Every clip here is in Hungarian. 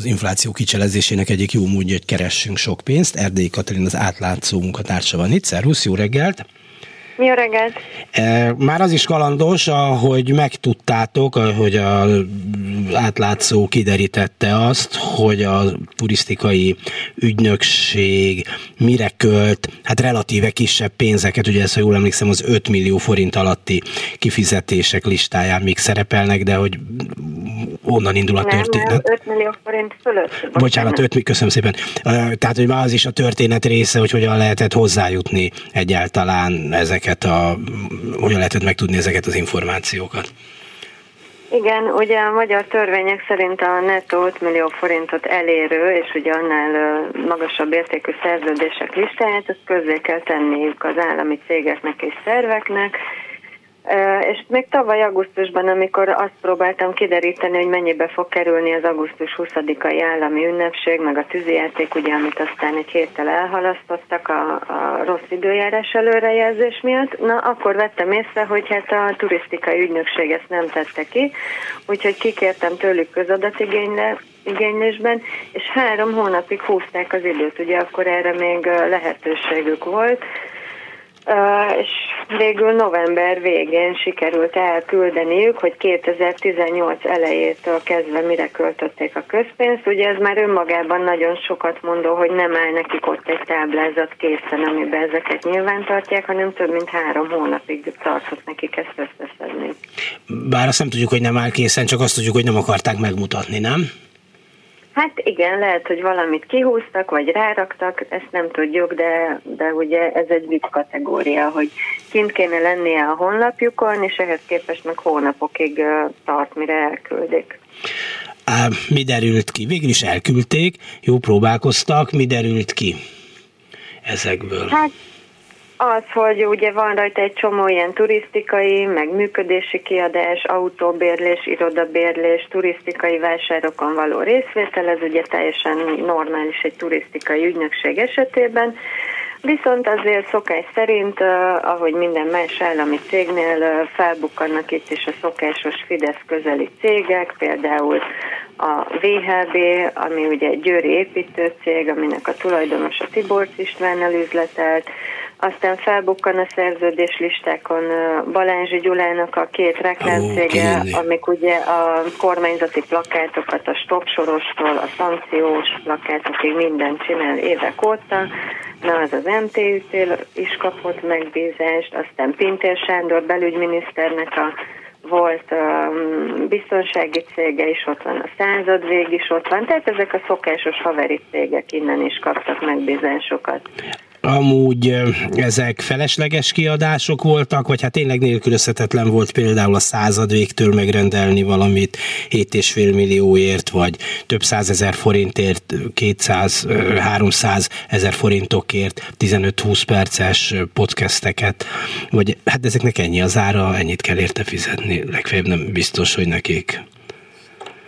az infláció kicselezésének egyik jó módja, hogy keressünk sok pénzt. Erdélyi Katalin az átlátszó munkatársa van itt. Szervusz, jó reggelt! Jó reggelt! E, már az is kalandos, ahogy megtudtátok, hogy a átlátszó kiderítette azt, hogy a turisztikai ügynökség mire költ, hát relatíve kisebb pénzeket, ugye ez, ha jól emlékszem, az 5 millió forint alatti kifizetések listáján még szerepelnek, de hogy onnan indul a történet. Nem, 5 millió forint fölött. Bocsánat, Bocsánat 5 köszönöm szépen. Tehát, hogy már az is a történet része, hogy hogyan lehetett hozzájutni egyáltalán ezeket a, hogyan lehetett megtudni ezeket az információkat. Igen, ugye a magyar törvények szerint a nettó 5 millió forintot elérő, és ugye annál magasabb értékű szerződések listáját, azt közzé kell tenniük az állami cégeknek és szerveknek, és még tavaly augusztusban, amikor azt próbáltam kideríteni, hogy mennyibe fog kerülni az augusztus 20-ai állami ünnepség, meg a tűzijáték, ugye, amit aztán egy héttel elhalasztottak a, a rossz időjárás előrejelzés miatt, na akkor vettem észre, hogy hát a turisztikai ügynökség ezt nem tette ki, úgyhogy kikértem tőlük közadatigénylésben, és három hónapig húzták az időt, ugye akkor erre még lehetőségük volt, és végül november végén sikerült elküldeniük, hogy 2018 elejétől kezdve mire költötték a közpénzt. Ugye ez már önmagában nagyon sokat mondó, hogy nem áll nekik ott egy táblázat készen, amiben ezeket nyilván tartják, hanem több mint három hónapig tartott nekik ezt összeszedni. Bár azt nem tudjuk, hogy nem áll készen, csak azt tudjuk, hogy nem akarták megmutatni, nem? Hát igen, lehet, hogy valamit kihúztak, vagy ráraktak, ezt nem tudjuk, de, de ugye ez egy vicc kategória, hogy kint kéne lennie a honlapjukon, és ehhez képest meg hónapokig tart, mire elküldik. Mi derült ki? Végül is elküldték, jó próbálkoztak, mi derült ki ezekből? Hát az, hogy ugye van rajta egy csomó ilyen turisztikai, meg működési kiadás, autóbérlés, irodabérlés, turisztikai vásárokon való részvétel, ez ugye teljesen normális egy turisztikai ügynökség esetében, Viszont azért szokás szerint, ahogy minden más állami cégnél felbukkannak itt is a szokásos Fidesz közeli cégek, például a VHB, ami ugye egy győri építőcég, aminek a tulajdonos a Tiborcs Istvánnal üzletelt, aztán felbukkan a szerződés listákon Balázsi Gyulának a két reklámcége, okay. amik ugye a kormányzati plakátokat, a stop sorostól, a szankciós plakátokig mindent csinál évek óta. Na, az az MTÜ-től is kapott megbízást, aztán Pintér Sándor belügyminiszternek a volt um, biztonsági cége is ott van, a századvég is ott van, tehát ezek a szokásos haveri cégek innen is kaptak megbízásokat. Amúgy ezek felesleges kiadások voltak, vagy hát tényleg nélkülözhetetlen volt például a század végtől megrendelni valamit 7,5 millióért, vagy több százezer forintért, 200-300 ezer forintokért 15-20 perces podcasteket, vagy hát ezeknek ennyi az ára, ennyit kell érte fizetni, legfeljebb nem biztos, hogy nekik.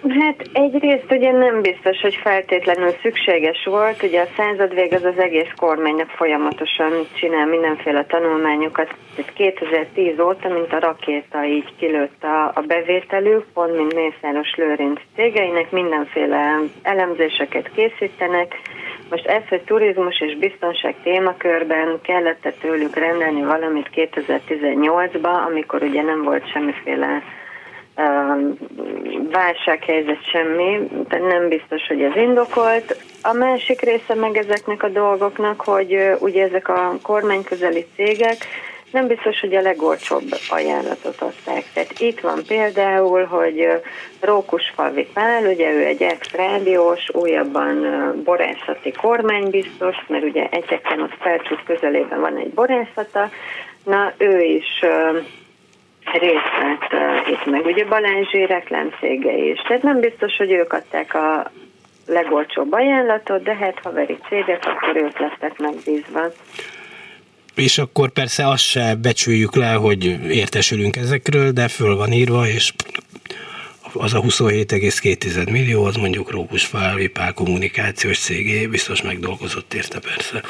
Hát egyrészt ugye nem biztos, hogy feltétlenül szükséges volt. Ugye a századvég az az egész kormánynak folyamatosan csinál mindenféle tanulmányokat. Tehát 2010 óta, mint a rakéta így kilőtt a, a bevételük, pont mint Mészáros Lőrinc cégeinek, mindenféle elemzéseket készítenek. Most ez, hogy turizmus és biztonság témakörben kellett tőlük rendelni valamit 2018-ba, amikor ugye nem volt semmiféle válsághelyzet semmi, nem biztos, hogy ez indokolt. A másik része meg ezeknek a dolgoknak, hogy ugye ezek a kormányközeli cégek nem biztos, hogy a legolcsóbb ajánlatot adták. Tehát itt van például, hogy Rókusfalvi Pál, ugye ő egy ex-rádiós, újabban borászati kormánybiztos, mert ugye egyeken ott felcsút közelében van egy borászata, na ő is részt vett uh, itt meg. Ugye Balázsi reklámcége is. Tehát nem biztos, hogy ők adták a legolcsóbb ajánlatot, de hát haveri cégek, akkor ők lettek megbízva. És akkor persze azt se becsüljük le, hogy értesülünk ezekről, de föl van írva, és az a 27,2 millió, az mondjuk Rókus Pál kommunikációs cégé, biztos megdolgozott érte persze.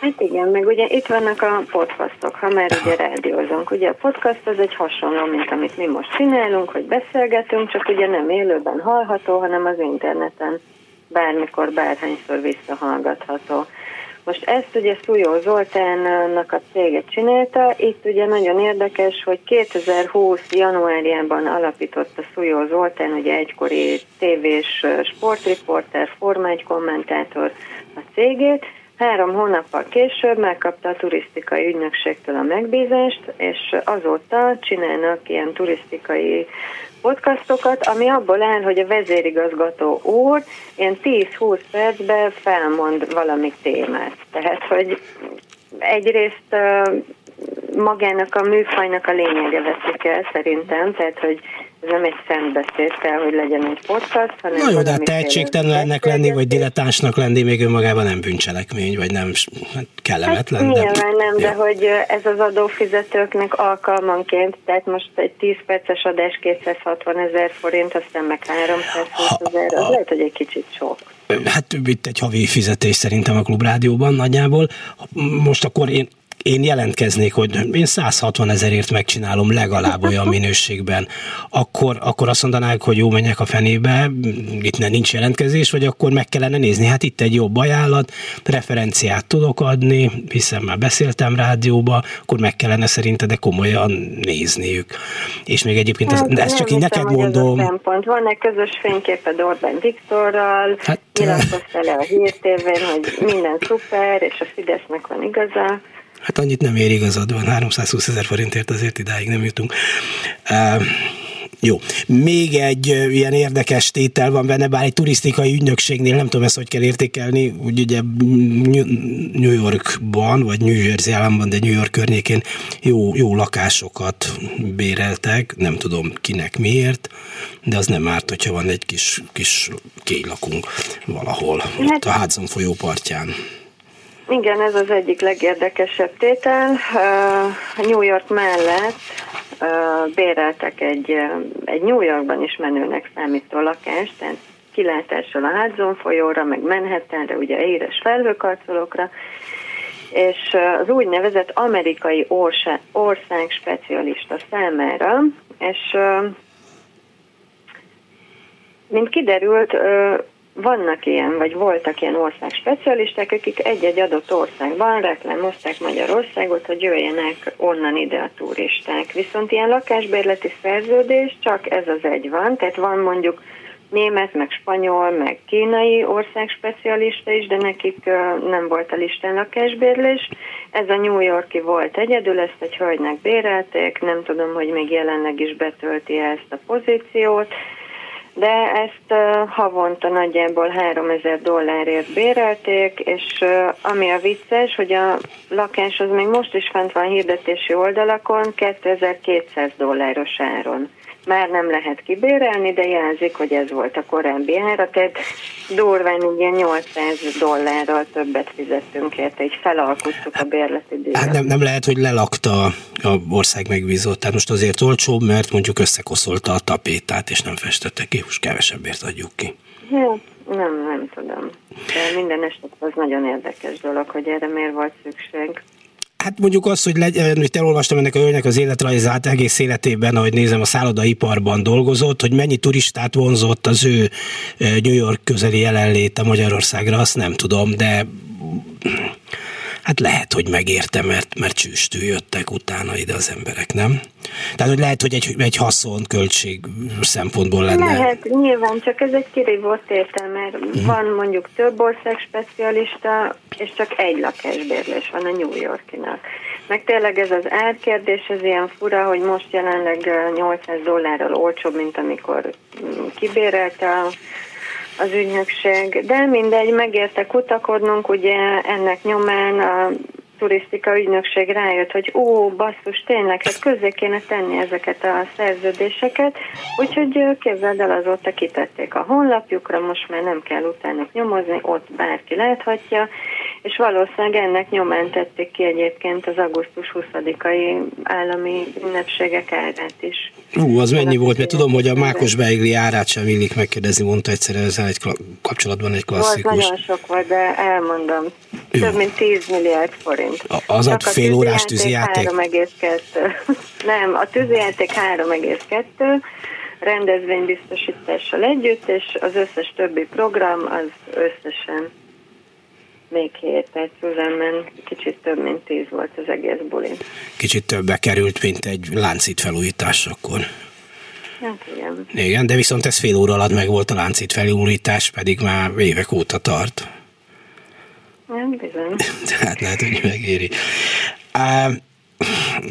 Hát igen, meg ugye itt vannak a podcastok, ha már ugye rádiózunk. Ugye a podcast az egy hasonló, mint amit mi most csinálunk, hogy beszélgetünk, csak ugye nem élőben hallható, hanem az interneten. bármikor, bárhányszor visszahallgatható. Most ezt ugye Szújó Zoltánnak a céget csinálta, itt ugye nagyon érdekes, hogy 2020. januárjában alapította Szújó Zoltán, ugye egykori tévés sportriporter, formágy kommentátor a cégét, Három hónappal később megkapta a turisztikai ügynökségtől a megbízást, és azóta csinálnak ilyen turisztikai podcastokat, ami abból áll, hogy a vezérigazgató úr ilyen 10-20 percben felmond valami témát. Tehát, hogy egyrészt magának a műfajnak a lényege veszik el szerintem, tehát, hogy nem egy szentbeszéd kell, hogy legyen egy podcast, hanem... Na jó, de hát tehetségtelennek lenni, vagy dilettánsnak lenni még önmagában nem bűncselekmény, vagy nem hát kellemetlen. Hát, de... Nyilván nem, ja. de hogy ez az adófizetőknek alkalmanként, tehát most egy 10 perces adás 260 ezer forint, aztán meg 320 ezer, az lehet, hogy egy kicsit sok. Hát itt egy havi fizetés szerintem a klubrádióban nagyjából. Most akkor én én jelentkeznék, hogy én 160 ezerért megcsinálom legalább olyan minőségben, akkor, akkor azt mondanák, hogy jó, menjek a fenébe, itt ne, nincs jelentkezés, vagy akkor meg kellene nézni, hát itt egy jobb ajánlat, referenciát tudok adni, hiszen már beszéltem rádióba, akkor meg kellene szerinted de komolyan nézniük. És még egyébként hát, ez, ezt csak így neked mondom. Ez Van egy közös fényképed Orbán Viktorral, hát, nyilatkoztál le a hírtévén, hogy minden szuper, és a Fidesznek van igaza. Hát annyit nem ér igazad van, 320 ezer forintért azért idáig nem jutunk. Uh, jó. Még egy ilyen érdekes tétel van benne, bár egy turisztikai ügynökségnél, nem tudom ezt, hogy kell értékelni, úgy ugye New Yorkban, vagy New Jersey államban, de New York környékén jó, jó lakásokat béreltek, nem tudom kinek miért, de az nem árt, hogyha van egy kis, kis kélylakunk valahol, hát, ott a Hudson folyó partján. Igen, ez az egyik legérdekesebb tétel. New York mellett béreltek egy, egy New Yorkban is menőnek számító lakást, tehát kilátással a Hudson folyóra, meg Manhattanre, ugye éres felhőkarcolókra, és az úgynevezett amerikai ország specialista számára, és mint kiderült, vannak ilyen, vagy voltak ilyen ország specialisták, akik egy-egy adott országban reklámozták Magyarországot, hogy jöjjenek onnan ide a turisták. Viszont ilyen lakásbérleti szerződés csak ez az egy van, tehát van mondjuk német, meg spanyol, meg kínai ország specialista is, de nekik nem volt a listán lakásbérlés. Ez a New Yorki volt egyedül, ezt egy hölgynek bérelték, nem tudom, hogy még jelenleg is betölti ezt a pozíciót, de ezt havonta nagyjából 3000 dollárért bérelték, és ami a vicces, hogy a lakás az még most is fent van hirdetési oldalakon 2200 dolláros áron már nem lehet kibérelni, de jelzik, hogy ez volt a korábbi ára, tehát durván ugye 800 dollárral többet fizettünk érte, így felalkuttuk a bérleti díjat. Hát nem, nem lehet, hogy lelakta a ország megbízott, tehát most azért olcsóbb, mert mondjuk összekoszolta a tapétát, és nem festette ki, most kevesebbért adjuk ki. Hát, nem, nem tudom. De minden esetben az nagyon érdekes dolog, hogy erre miért volt szükség. Hát mondjuk az, hogy, legy, hogy elolvastam ennek a hölgynek az életrajzát egész életében, ahogy nézem, a szállodaiparban dolgozott, hogy mennyi turistát vonzott az ő New York közeli jelenléte Magyarországra, azt nem tudom, de hát lehet, hogy megérte, mert, mert csüstül jöttek utána ide az emberek, nem? Tehát, hogy lehet, hogy egy, egy haszon költség szempontból lenne. Lehet, nyilván, csak ez egy kirívott értel, mert uh-huh. van mondjuk több ország specialista, és csak egy lakásbérlés van a New Yorkinak. Meg tényleg ez az árkérdés, ez ilyen fura, hogy most jelenleg 800 dollárral olcsóbb, mint amikor mm, kibérelte a az ügynökség, de mindegy, megérte kutakodnunk, ugye ennek nyomán a turisztika ügynökség rájött, hogy ó, basszus, tényleg, hát közé kéne tenni ezeket a szerződéseket, úgyhogy képzeld el, azóta kitették a honlapjukra, most már nem kell utána nyomozni, ott bárki láthatja, és valószínűleg ennek nyomán tették ki egyébként az augusztus 20-ai állami ünnepségek árát is. Ú, az mennyi volt, mert tudom, hogy a Mákos Beigli árát sem illik megkérdezni, mondta egyszer ezzel egy kapcsolatban egy klasszikus. Volt, nagyon sok volt, de elmondom. Jó. Több mint 10 milliárd forint. A, az a fél órás tűzijáték? 3,2. Nem, a tűzijáték 3,2, rendezvénybiztosítással együtt, és az összes többi program az összesen még hét, tehát Szülemben kicsit több, mint tíz volt az egész buli. Kicsit többbe került, mint egy láncít felújítás akkor. Hát igen. Igen, de viszont ez fél óra alatt meg volt a láncít felújítás, pedig már évek óta tart. Nem, bizony. Tehát lehet, hogy megéri.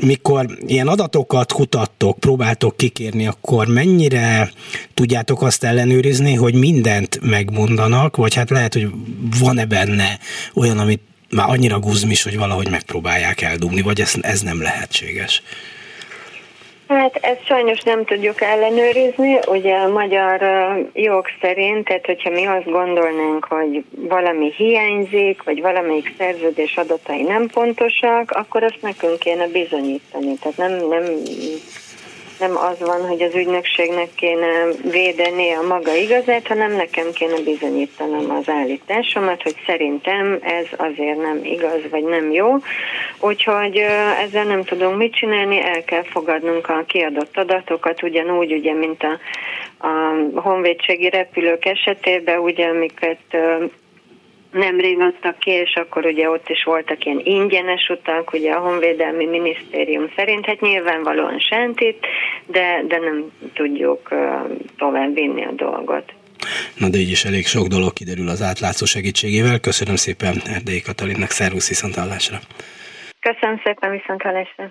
Mikor ilyen adatokat kutattok, próbáltok kikérni, akkor mennyire tudjátok azt ellenőrizni, hogy mindent megmondanak, vagy hát lehet, hogy van-e benne olyan, amit már annyira guzmis, hogy valahogy megpróbálják eldugni, vagy ez, ez nem lehetséges? Hát ezt sajnos nem tudjuk ellenőrizni, ugye a magyar jog szerint, tehát hogyha mi azt gondolnánk, hogy valami hiányzik, vagy valamelyik szerződés adatai nem pontosak, akkor azt nekünk kéne bizonyítani. Tehát nem, nem nem az van, hogy az ügynökségnek kéne védeni a maga igazát, hanem nekem kéne bizonyítanom az állításomat, hogy szerintem ez azért nem igaz, vagy nem jó. Úgyhogy ezzel nem tudunk mit csinálni, el kell fogadnunk a kiadott adatokat, ugyanúgy, ugye, mint a, a honvédségi repülők esetében, ugye, amiket nemrég adtak ki, és akkor ugye ott is voltak ilyen ingyenes utak, ugye a Honvédelmi Minisztérium szerint, hát nyilvánvalóan sentit, de, de nem tudjuk tovább vinni a dolgot. Na de így is elég sok dolog kiderül az átlátszó segítségével. Köszönöm szépen Erdélyi Katalinnak, szervusz viszontlátásra! Köszönöm szépen viszontlátásra!